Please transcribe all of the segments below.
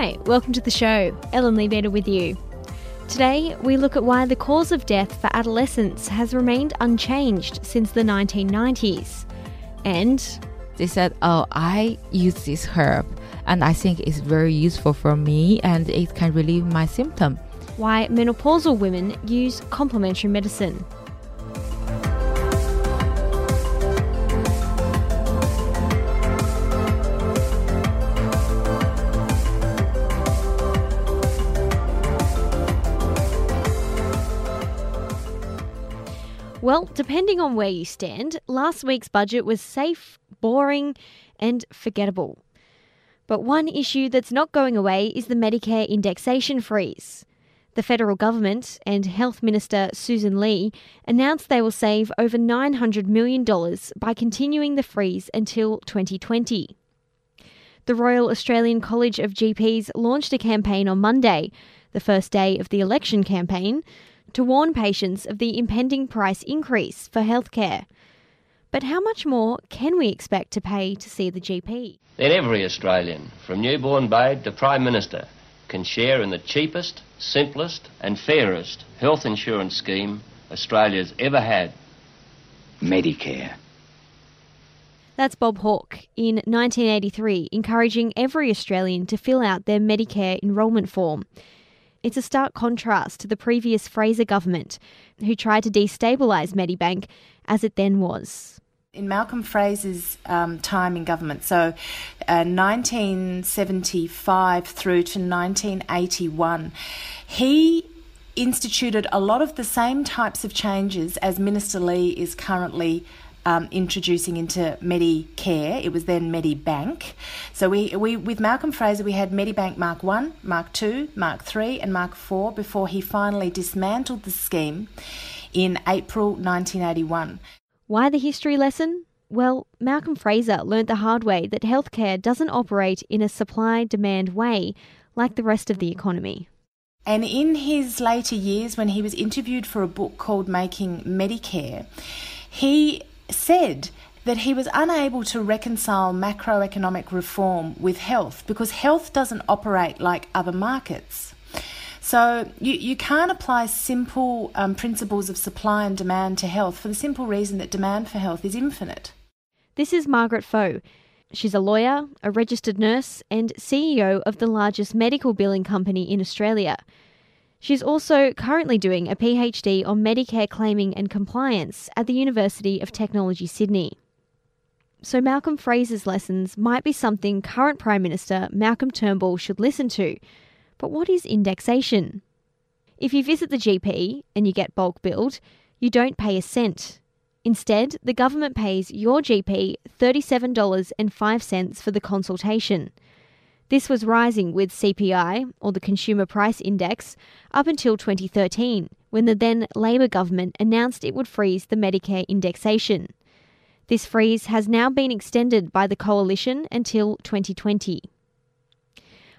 Hi, welcome to the show. Ellen Leabeater with you. Today, we look at why the cause of death for adolescents has remained unchanged since the 1990s. And they said, Oh, I use this herb and I think it's very useful for me and it can relieve my symptom. Why menopausal women use complementary medicine. Well, depending on where you stand, last week's budget was safe, boring, and forgettable. But one issue that's not going away is the Medicare indexation freeze. The federal government and Health Minister Susan Lee announced they will save over $900 million by continuing the freeze until 2020. The Royal Australian College of GPs launched a campaign on Monday, the first day of the election campaign, to warn patients of the impending price increase for healthcare. But how much more can we expect to pay to see the GP? Then every Australian, from newborn babe to Prime Minister, can share in the cheapest, simplest, and fairest health insurance scheme Australia's ever had Medicare. That's Bob Hawke in 1983, encouraging every Australian to fill out their Medicare enrolment form. It's a stark contrast to the previous Fraser government, who tried to destabilise Medibank as it then was. In Malcolm Fraser's um, time in government, so uh, 1975 through to 1981, he instituted a lot of the same types of changes as Minister Lee is currently um, introducing into Medicare. It was then Medibank. So we, we with Malcolm Fraser we had Medibank Mark One, Mark Two, Mark Three, and Mark Four before he finally dismantled the scheme in April 1981. Why the history lesson? Well, Malcolm Fraser learnt the hard way that healthcare doesn't operate in a supply demand way like the rest of the economy. And in his later years, when he was interviewed for a book called Making Medicare, he said that he was unable to reconcile macroeconomic reform with health because health doesn't operate like other markets. So you, you can't apply simple um, principles of supply and demand to health for the simple reason that demand for health is infinite. This is Margaret Faux. She's a lawyer, a registered nurse, and CEO of the largest medical billing company in Australia. She's also currently doing a PhD on Medicare claiming and compliance at the University of Technology Sydney. So, Malcolm Fraser's lessons might be something current Prime Minister Malcolm Turnbull should listen to. But what is indexation? If you visit the GP and you get bulk billed, you don't pay a cent. Instead, the government pays your GP $37.05 for the consultation. This was rising with CPI, or the Consumer Price Index, up until 2013, when the then Labor government announced it would freeze the Medicare indexation. This freeze has now been extended by the coalition until 2020.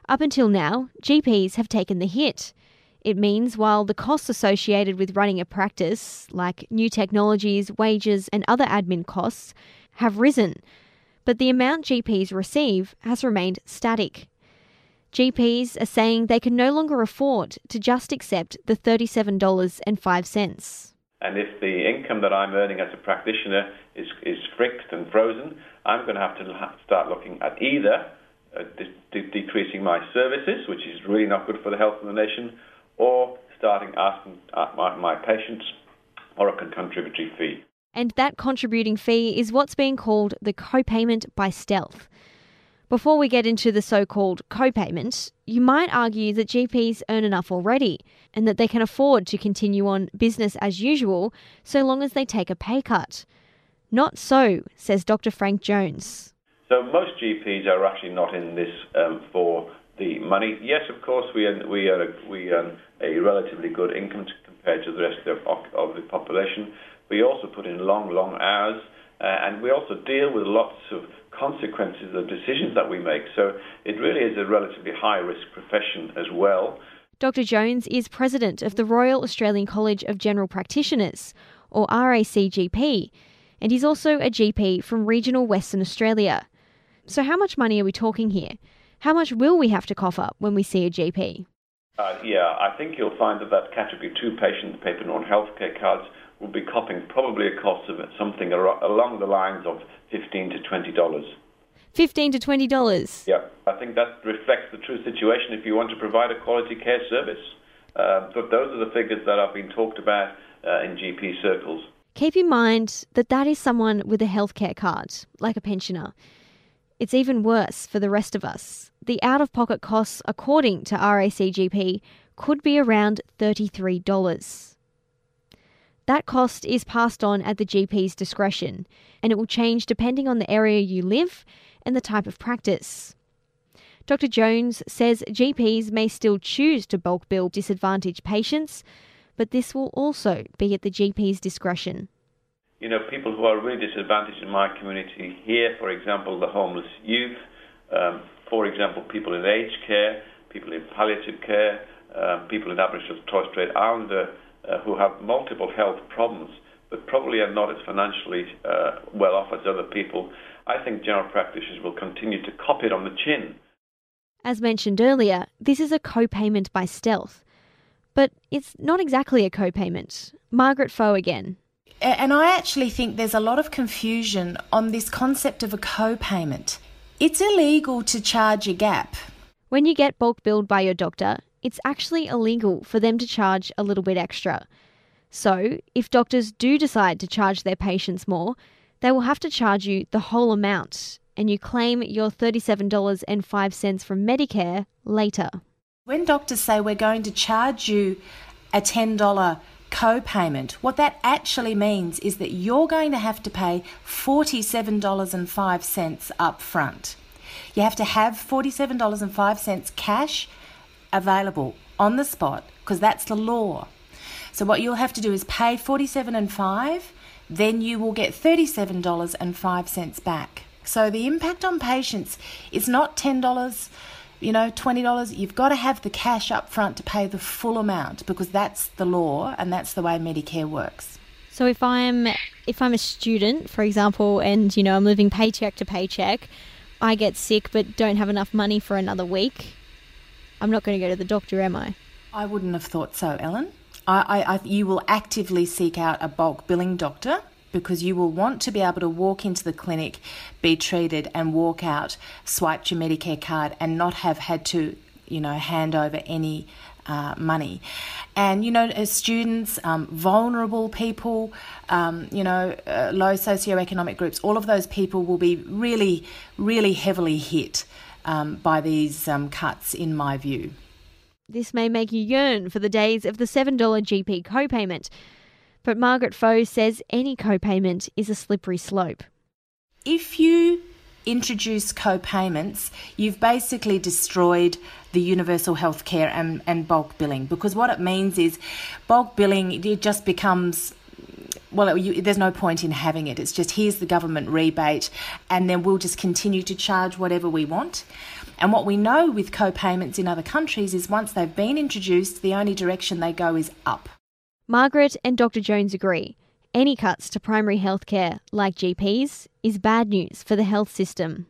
Up until now, GPs have taken the hit. It means while the costs associated with running a practice, like new technologies, wages, and other admin costs, have risen, but the amount GPs receive has remained static. GPs are saying they can no longer afford to just accept the $37.05. And if the income that I'm earning as a practitioner is, is fixed and frozen, I'm going to have to start looking at either uh, de- de- decreasing my services, which is really not good for the health of the nation, or starting asking my, my patients for a contributory fee. And that contributing fee is what's being called the copayment by stealth. Before we get into the so called copayment, you might argue that GPs earn enough already and that they can afford to continue on business as usual so long as they take a pay cut. Not so, says Dr. Frank Jones. So most GPs are actually not in this um, for the money. Yes, of course, we earn, we earn, a, we earn a relatively good income compared to the rest of, of the population. We also put in long, long hours, uh, and we also deal with lots of consequences of decisions that we make. So it really is a relatively high risk profession as well. Dr. Jones is president of the Royal Australian College of General Practitioners, or RACGP, and he's also a GP from regional Western Australia. So, how much money are we talking here? How much will we have to cough up when we see a GP? Uh, yeah, I think you'll find that that category two patients pay paper non healthcare cards will be copping probably a cost of something along the lines of fifteen to twenty dollars. Fifteen to twenty dollars. Yeah, I think that reflects the true situation if you want to provide a quality care service. Uh, but those are the figures that have been talked about uh, in GP circles. Keep in mind that that is someone with a healthcare card, like a pensioner. It's even worse for the rest of us. The out of pocket costs, according to RACGP, could be around $33. That cost is passed on at the GP's discretion, and it will change depending on the area you live and the type of practice. Dr. Jones says GPs may still choose to bulk bill disadvantaged patients, but this will also be at the GP's discretion you know, people who are really disadvantaged in my community here, for example, the homeless youth, um, for example, people in aged care, people in palliative care, uh, people in Aboriginal Torres Strait Islander uh, who have multiple health problems, but probably are not as financially uh, well off as other people. I think general practitioners will continue to cop it on the chin. As mentioned earlier, this is a co-payment by stealth. But it's not exactly a co-payment. Margaret Faux again. And I actually think there's a lot of confusion on this concept of a co payment. It's illegal to charge a gap. When you get bulk billed by your doctor, it's actually illegal for them to charge a little bit extra. So, if doctors do decide to charge their patients more, they will have to charge you the whole amount, and you claim your $37.05 from Medicare later. When doctors say we're going to charge you a $10 co payment, what that actually means is that you're going to have to pay $47.05 up front. You have to have $47.05 cash available on the spot because that's the law. So what you'll have to do is pay 47 and 5, then you will get $37.05 back. So the impact on patients is not $10 you know, $20, you've got to have the cash up front to pay the full amount because that's the law and that's the way Medicare works. So if I'm if I'm a student, for example, and you know, I'm living paycheck to paycheck, I get sick but don't have enough money for another week, I'm not going to go to the doctor, am I? I wouldn't have thought so, Ellen. I, I, I, you will actively seek out a bulk billing doctor because you will want to be able to walk into the clinic, be treated, and walk out, swipe your Medicare card, and not have had to, you know, hand over any uh, money. And, you know, as students, um, vulnerable people, um, you know, uh, low socioeconomic groups, all of those people will be really, really heavily hit um, by these um, cuts, in my view. This may make you yearn for the days of the $7 GP copayment. But Margaret Faux says any co-payment is a slippery slope. If you introduce co-payments, you've basically destroyed the universal health care and, and bulk billing because what it means is bulk billing it just becomes well, you, there's no point in having it. It's just here's the government rebate, and then we'll just continue to charge whatever we want. And what we know with co payments in other countries is once they've been introduced, the only direction they go is up. Margaret and Dr. Jones agree. Any cuts to primary health care, like GPs, is bad news for the health system.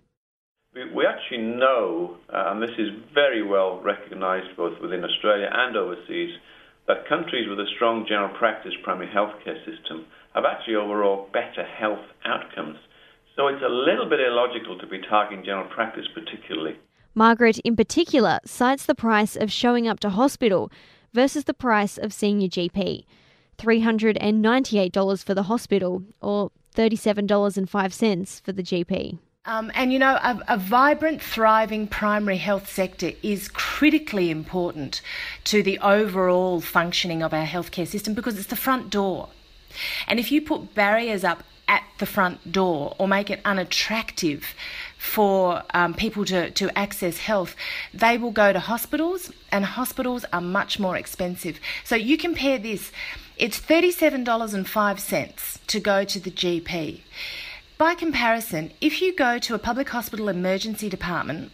We actually know, uh, and this is very well recognised both within Australia and overseas, that countries with a strong general practice primary healthcare system have actually overall better health outcomes. So it's a little bit illogical to be targeting general practice particularly. Margaret, in particular, cites the price of showing up to hospital versus the price of seeing your GP $398 for the hospital or $37.05 for the GP. Um, and you know, a, a, vibrant, thriving primary health sector is critically important to the overall functioning of our healthcare system because it's the front door. And if you put barriers up at the front door or make it unattractive for um, people to, to access health, they will go to hospitals, and hospitals are much more expensive. So you compare this, it's $37.05 to go to the GP. By comparison, if you go to a public hospital emergency department,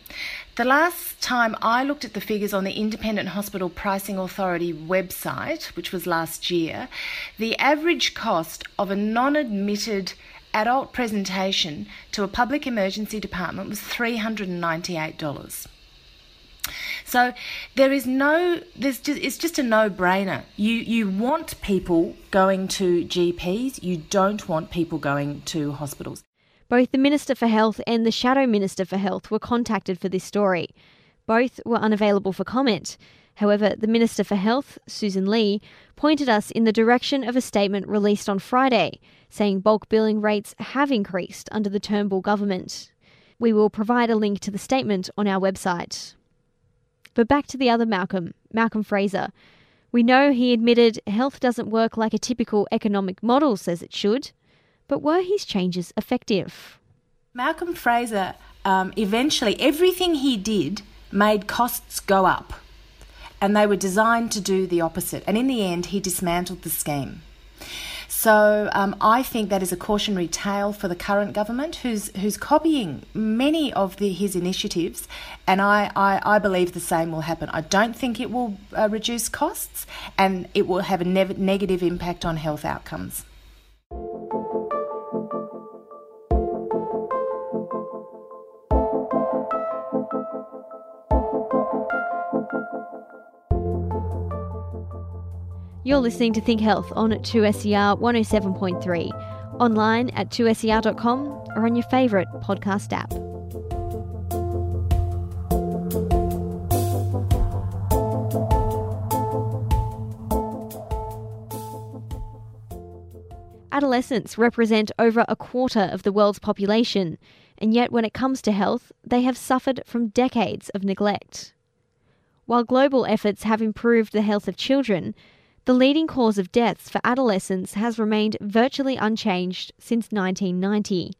the last time I looked at the figures on the Independent Hospital Pricing Authority website, which was last year, the average cost of a non admitted adult presentation to a public emergency department was $398. So there is no, there's just, it's just a no-brainer. You you want people going to GPs. You don't want people going to hospitals. Both the Minister for Health and the Shadow Minister for Health were contacted for this story. Both were unavailable for comment. However, the Minister for Health, Susan Lee, pointed us in the direction of a statement released on Friday, saying bulk billing rates have increased under the Turnbull government. We will provide a link to the statement on our website. But back to the other Malcolm, Malcolm Fraser. We know he admitted health doesn't work like a typical economic model says it should, but were his changes effective? Malcolm Fraser, um, eventually, everything he did made costs go up, and they were designed to do the opposite. And in the end, he dismantled the scheme. So um, I think that is a cautionary tale for the current government, who's who's copying many of the, his initiatives, and I, I, I, believe the same will happen. I don't think it will uh, reduce costs, and it will have a ne- negative impact on health outcomes. You're listening to Think Health on 2SER 107.3, online at 2ser.com or on your favourite podcast app. Adolescents represent over a quarter of the world's population, and yet when it comes to health, they have suffered from decades of neglect. While global efforts have improved the health of children, the leading cause of deaths for adolescents has remained virtually unchanged since 1990.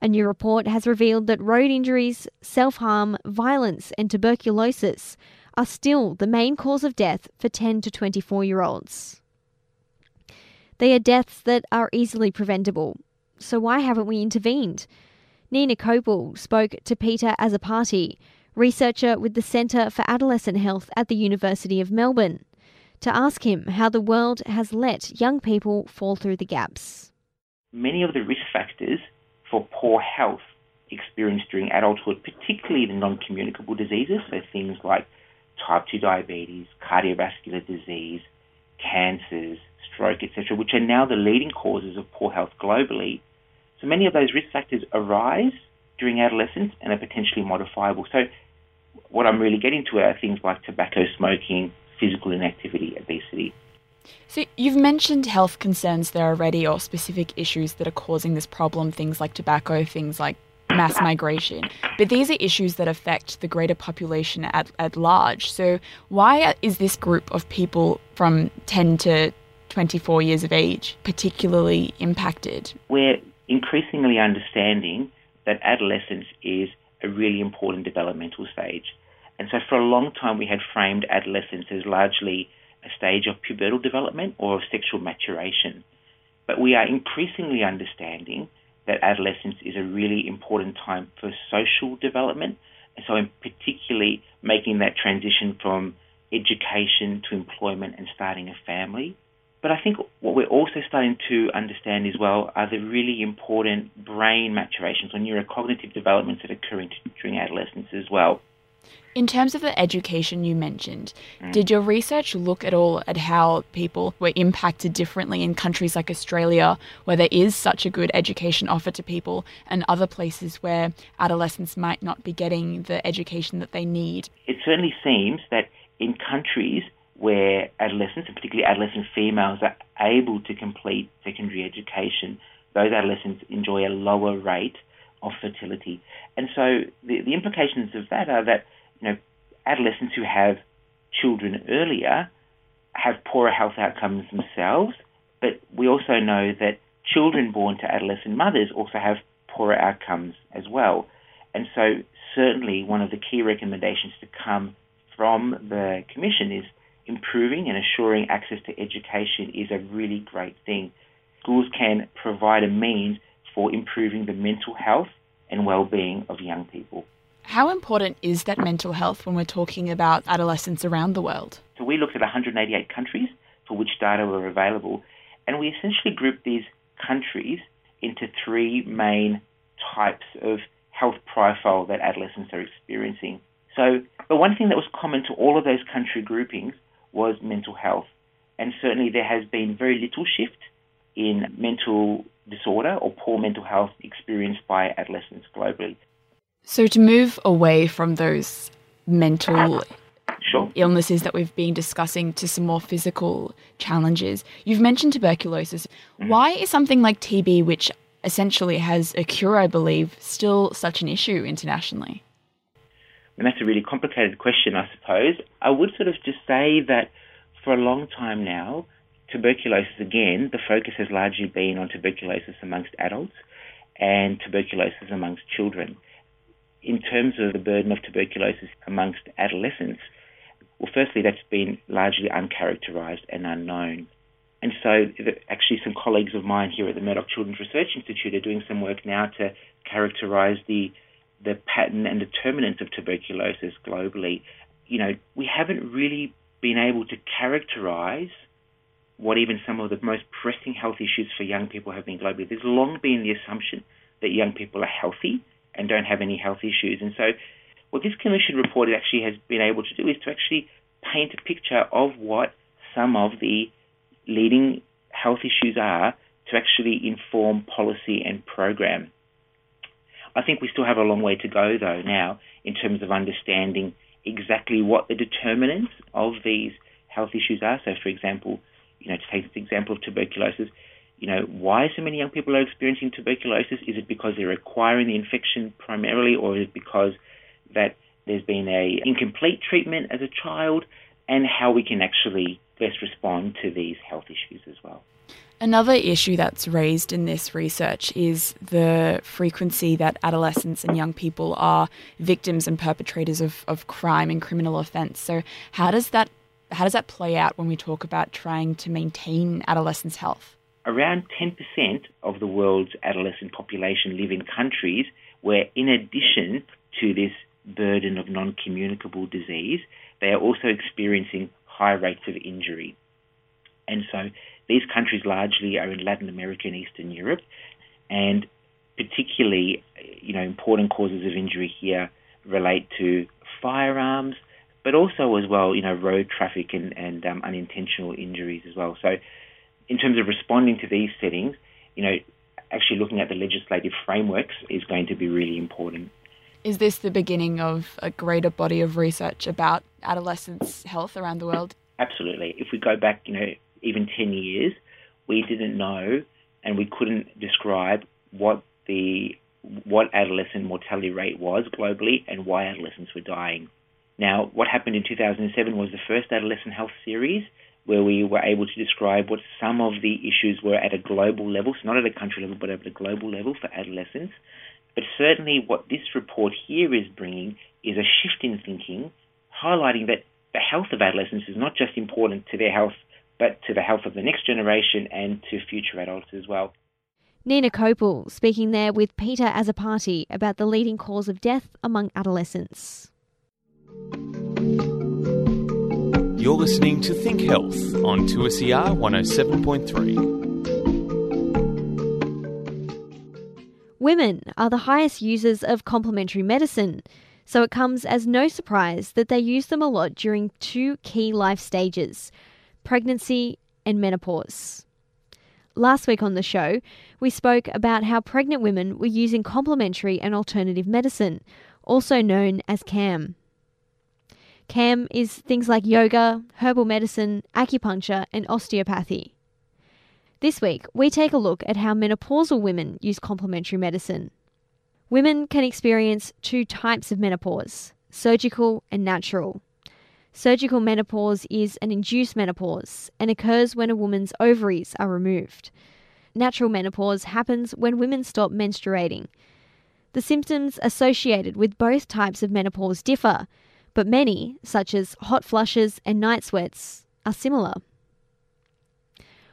A new report has revealed that road injuries, self harm, violence, and tuberculosis are still the main cause of death for 10 to 24 year olds. They are deaths that are easily preventable, so why haven't we intervened? Ninah Kopel spoke to Peter Azzopardi, researcher with the Centre for Adolescent Health at the University of Melbourne to ask him how the world has let young people fall through the gaps. Many of the risk factors for poor health experienced during adulthood, particularly the non communicable diseases, so things like type 2 diabetes, cardiovascular disease, cancers, stroke, etc., which are now the leading causes of poor health globally. So many of those risk factors arise during adolescence and are potentially modifiable. So, what I'm really getting to are things like tobacco smoking, physical inactivity, obesity. So you've mentioned health concerns there already or specific issues that are causing this problem, things like tobacco, things like mass migration. But these are issues that affect the greater population at, at large. So why is this group of people from 10 to 24 years of age particularly impacted? We're increasingly understanding that adolescence is a really important developmental stage. And so for a long time, we had framed adolescence as largely a stage of pubertal development or of sexual maturation. But we are increasingly understanding that adolescence is a really important time for social development. And so, in particularly, making that transition from education to employment and starting a family. But I think what we're also starting to understand as well are the really important brain maturations or neurocognitive developments that occur during adolescence as well. In terms of the education you mentioned, mm. did your research look at all at how people were impacted differently in countries like Australia, where there is such a good education offered to people, and other places where adolescents might not be getting the education that they need? It certainly seems that in countries where adolescents, and particularly adolescent females, are able to complete secondary education, those adolescents enjoy a lower rate of fertility. And so the, the implications of that are that you know, adolescents who have children earlier have poorer health outcomes themselves, but we also know that children born to adolescent mothers also have poorer outcomes as well. And so, certainly, one of the key recommendations to come from the Commission is improving and assuring access to education is a really great thing. Schools can provide a means for improving the mental health and well-being of young people. How important is that mental health when we're talking about adolescents around the world? So we looked at 188 countries for which data were available, and we essentially grouped these countries into three main types of health profile that adolescents are experiencing. So the one thing that was common to all of those country groupings was mental health. And certainly there has been very little shift in mental disorder or poor mental health experienced by adolescents globally. So, to move away from those mental sure. illnesses that we've been discussing to some more physical challenges, you've mentioned tuberculosis. Mm-hmm. Why is something like TB, which essentially has a cure, I believe, still such an issue internationally? And that's a really complicated question, I suppose. I would sort of just say that for a long time now, tuberculosis, again, the focus has largely been on tuberculosis amongst adults and tuberculosis amongst children in terms of the burden of tuberculosis amongst adolescents, well, firstly, that's been largely uncharacterised and unknown. And so, actually, some colleagues of mine here at the Murdoch Children's Research Institute are doing some work now to characterise the the pattern and determinants of tuberculosis globally. You know, we haven't really been able to characterise what even some of the most pressing health issues for young people have been globally. There's long been the assumption that young people are healthy and don't have any health issues. And so, what this commission report actually has been able to do is to actually paint a picture of what some of the leading health issues are to actually inform policy and program. I think we still have a long way to go, though, now in terms of understanding exactly what the determinants of these health issues are. So, for example, you know, to take the example of tuberculosis, you know, why so many young people are experiencing tuberculosis? Is it because they're acquiring the infection primarily, or is it because that there's been a incomplete treatment as a child, and how we can actually best respond to these health issues as well. Another issue that's raised in this research is the frequency that adolescents and young people are victims and perpetrators of, of crime and criminal offence. So how does that how does that play out when we talk about trying to maintain adolescents' health? Around 10% of the world's adolescent population live in countries where, in addition to this burden of non communicable disease, they are also experiencing high rates of injury. And so these countries largely are in Latin America and Eastern Europe, and particularly, you know, important causes of injury here relate to firearms, but also as well, you know, road traffic and, and um, unintentional injuries as well. So in terms of responding to these settings, you know, actually looking at the legislative frameworks is going to be really important. Is this the beginning of a greater body of research about adolescents' health around the world? Absolutely. If we go back, you know, even 10 years, we didn't know and we couldn't describe what the what adolescent mortality rate was globally and why adolescents were dying. Now, what happened in 2007 was the first adolescent health series where we were able to describe what some of the issues were at a global level, so not at a country level, but at a global level for adolescents. But certainly, what this report here is bringing is a shift in thinking, highlighting that the health of adolescents is not just important to their health, but to the health of the next generation and to future adults as well. Ninah Kopel speaking there with Peter Azzopardi about the leading cause of death among adolescents. You're listening to Think Health on 2SER 107.3. Women are the highest users of complementary medicine, so it comes as no surprise that they use them a lot during two key life stages pregnancy and menopause. Last week on the show, we spoke about how pregnant women were using complementary and alternative medicine, also known as CAM. CAM is things like yoga, herbal medicine, acupuncture, and osteopathy. This week, we take a look at how menopausal women use complementary medicine. Women can experience two types of menopause surgical and natural. Surgical menopause is an induced menopause and occurs when a woman's ovaries are removed. Natural menopause happens when women stop menstruating. The symptoms associated with both types of menopause differ, but many, such as hot flushes and night sweats, are similar.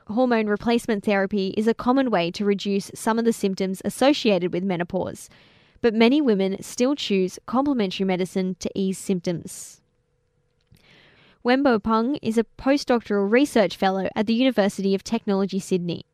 Hormone replacement therapy is a common way to reduce some of the symptoms associated with menopause, but many women still choose complementary medicine to ease symptoms. Wenbo Peng is a postdoctoral research fellow at the University of Technology Sydney.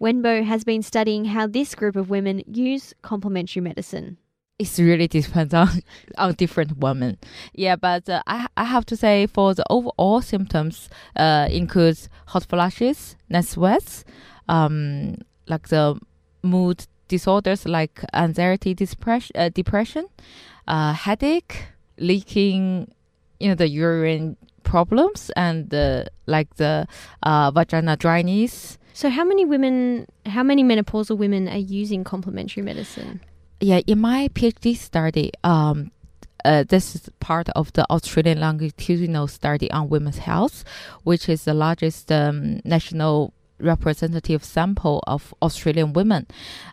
Wenbo has been studying how this group of women use complementary medicine. It really depends on on different women. Yeah, but uh, I I have to say for the overall symptoms uh, includes hot flashes, night sweats, um, like the mood disorders like anxiety, depression, uh, depression, uh, headache, leaking, you know, the urine problems, and like the uh, vagina dryness. So, how many women, how many menopausal women are using complementary medicine? Yeah, in my PhD study, um, uh, this is part of the Australian longitudinal study on women's health, which is the largest um, national representative sample of Australian women.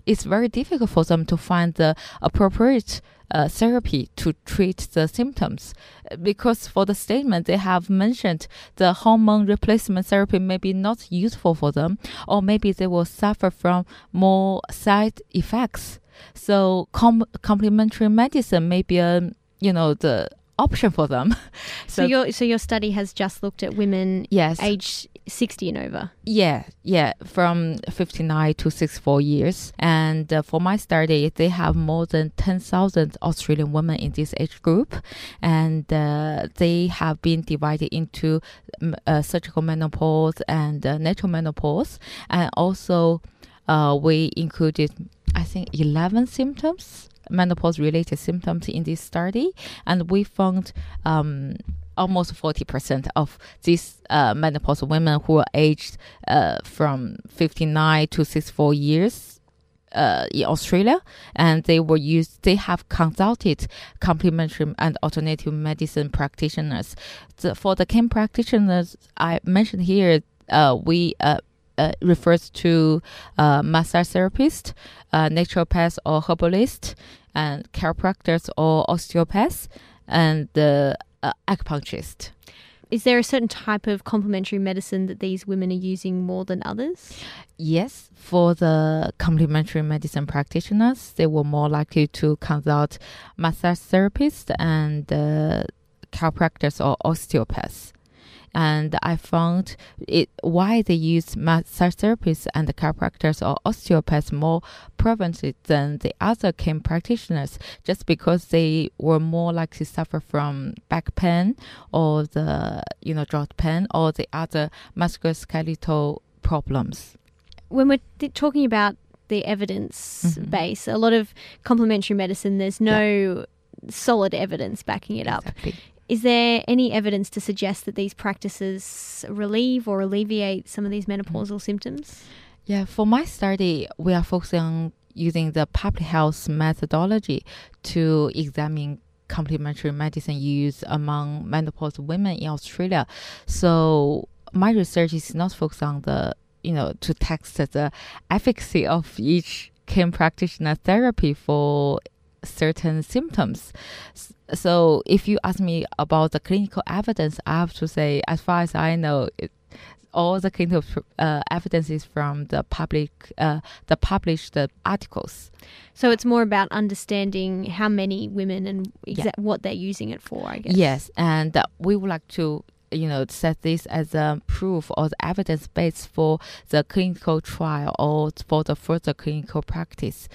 It's very difficult for them to find the appropriate uh, therapy to treat the symptoms because for the statement they have mentioned the hormone replacement therapy may be not useful for them or maybe they will suffer from more side effects so com- complementary medicine may be a you know the option for them. so, so, your so your study has just looked at women yes age 60 and over. Yeah, yeah, from 59 to 64 years. And uh, for my study, they have more than 10,000 Australian women in this age group, and uh, they have been divided into uh, surgical menopause and uh, natural menopause, and also uh, we included I think 11 symptoms, menopause related symptoms in this study, and we found um, almost 40% of these uh, menopause women who are aged uh, from 59 to 64 years. Uh, in Australia, and they were used. They have consulted complementary and alternative medicine practitioners. The, for the CAM practitioners I mentioned here, uh, we uh, uh, refers to uh, massage therapist, uh, naturopath or herbalist, and chiropractors or osteopaths, and the uh, acupuncturist. Is there a certain type of complementary medicine that these women are using more than others? Yes, for the complementary medicine practitioners, they were more likely to consult massage therapists and uh, chiropractors or osteopaths and I found it why they use massage therapists and chiropractors or osteopaths more prevalently than the other CAM practitioners, just because they were more likely to suffer from back pain or the you know joint pain or the other musculoskeletal problems. When we're th- talking about the evidence mm-hmm. base, a lot of complementary medicine, there's no yeah. solid evidence backing it exactly. Is there any evidence to suggest that these practices relieve or alleviate some of these mm. menopausal symptoms? Yeah, for my study, we are focusing on using the public health methodology to examine complementary medicine use among menopausal women in Australia. So my research is not focused on the, you know, to test the efficacy of each CAM practitioner therapy for certain symptoms. So if you ask me about the clinical evidence, I have to say, as far as I know, it, all the clinical uh, evidence is from the public, uh, the published articles. So it's more about understanding how many women and exa- yeah. what they're using it for, I guess. Yes, and uh, we would like to you know set this as a proof or the evidence base for the clinical trial or for the further clinical practice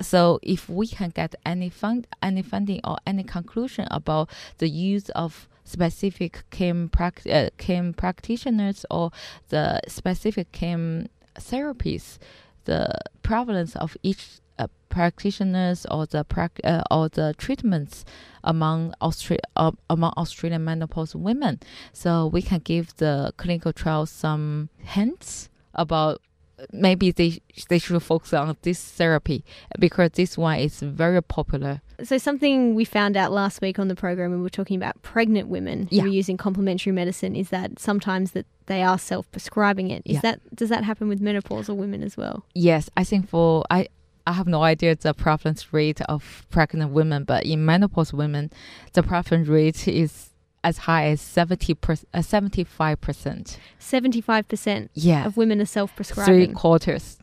so if we can get any fund, any funding or any conclusion about the use of specific CAM, pract- uh, CAM practitioners or the specific CAM therapies, the prevalence of each uh, practitioners or the uh, or the treatments among Austra- uh, among Australian menopause women, so we can give the clinical trials some hints about maybe they they should focus on this therapy because this one is very popular. So something we found out last week on the program we were talking about pregnant women who are using complementary medicine is that sometimes that they are self-prescribing it. Is yeah. that does that happen with menopausal women as well? Yes, I think for I I have no idea the prevalence rate of pregnant women, but in menopause women, the prevalence rate is as high as 70 per, uh, 75%. 75% Yeah. of women are self prescribing. Three quarters.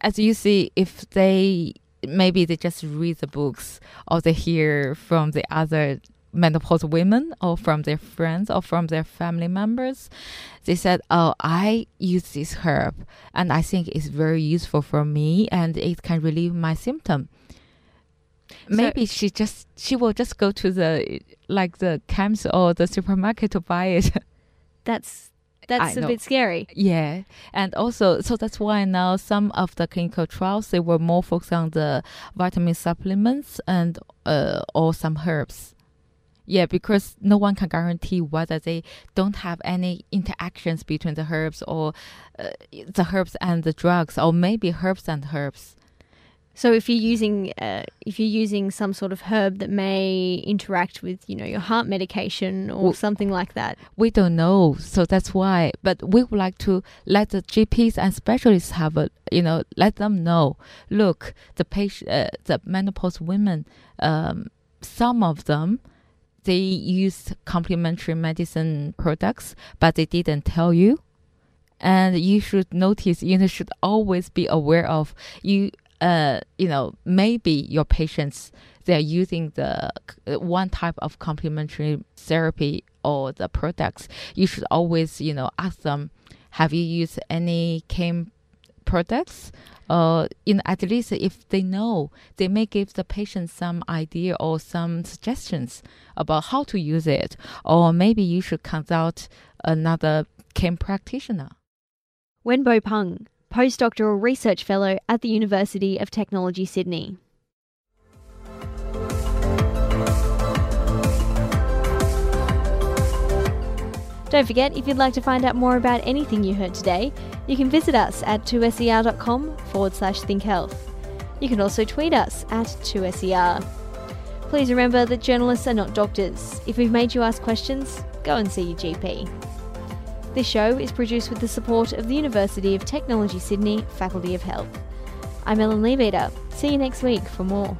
As you see, if they maybe they just read the books or they hear from the other menopause women or from their friends or from their family members, they said, "Oh, I use this herb and I think it's very useful for me and it can relieve my symptom." Maybe she just she will just go to the like the camps or the supermarket to buy it. That's that's I a know. bit scary. Yeah, and also so that's why now some of the clinical trials they were more focused on the vitamin supplements and uh, or some herbs. Yeah, because no one can guarantee whether they don't have any interactions between the herbs or uh, the herbs and the drugs, or maybe herbs and herbs. So if you're using uh, if you're using some sort of herb that may interact with you know your heart medication or Well- something like that, We don't know, so that's why. But we would like to let the GPs and specialists have a, you know, let them know. Look, the patient, uh, the menopause women, um, some of them, they used complementary medicine products, but they didn't tell you. And you should notice, you know, should always be aware of you. Uh, you know, maybe your patients they're using the uh, one type of complementary therapy or the products. You should always, you know, ask them, have you used any CAM products? Uh, in at least if they know, they may give the patient some idea or some suggestions about how to use it, or maybe you should consult another CAM practitioner. Wenbo Peng, postdoctoral research fellow at the University of Technology Sydney. Don't forget, if you'd like to find out more about anything you heard today, you can visit us at 2ser.com forward slash thinkhealth. You can also tweet us at 2ser. Please remember that journalists are not doctors. If we've made you ask questions, go and see your GP. This show is produced with the support of the University of Technology Sydney Faculty of Health. I'm Ellen Leabeater. See you next week for more.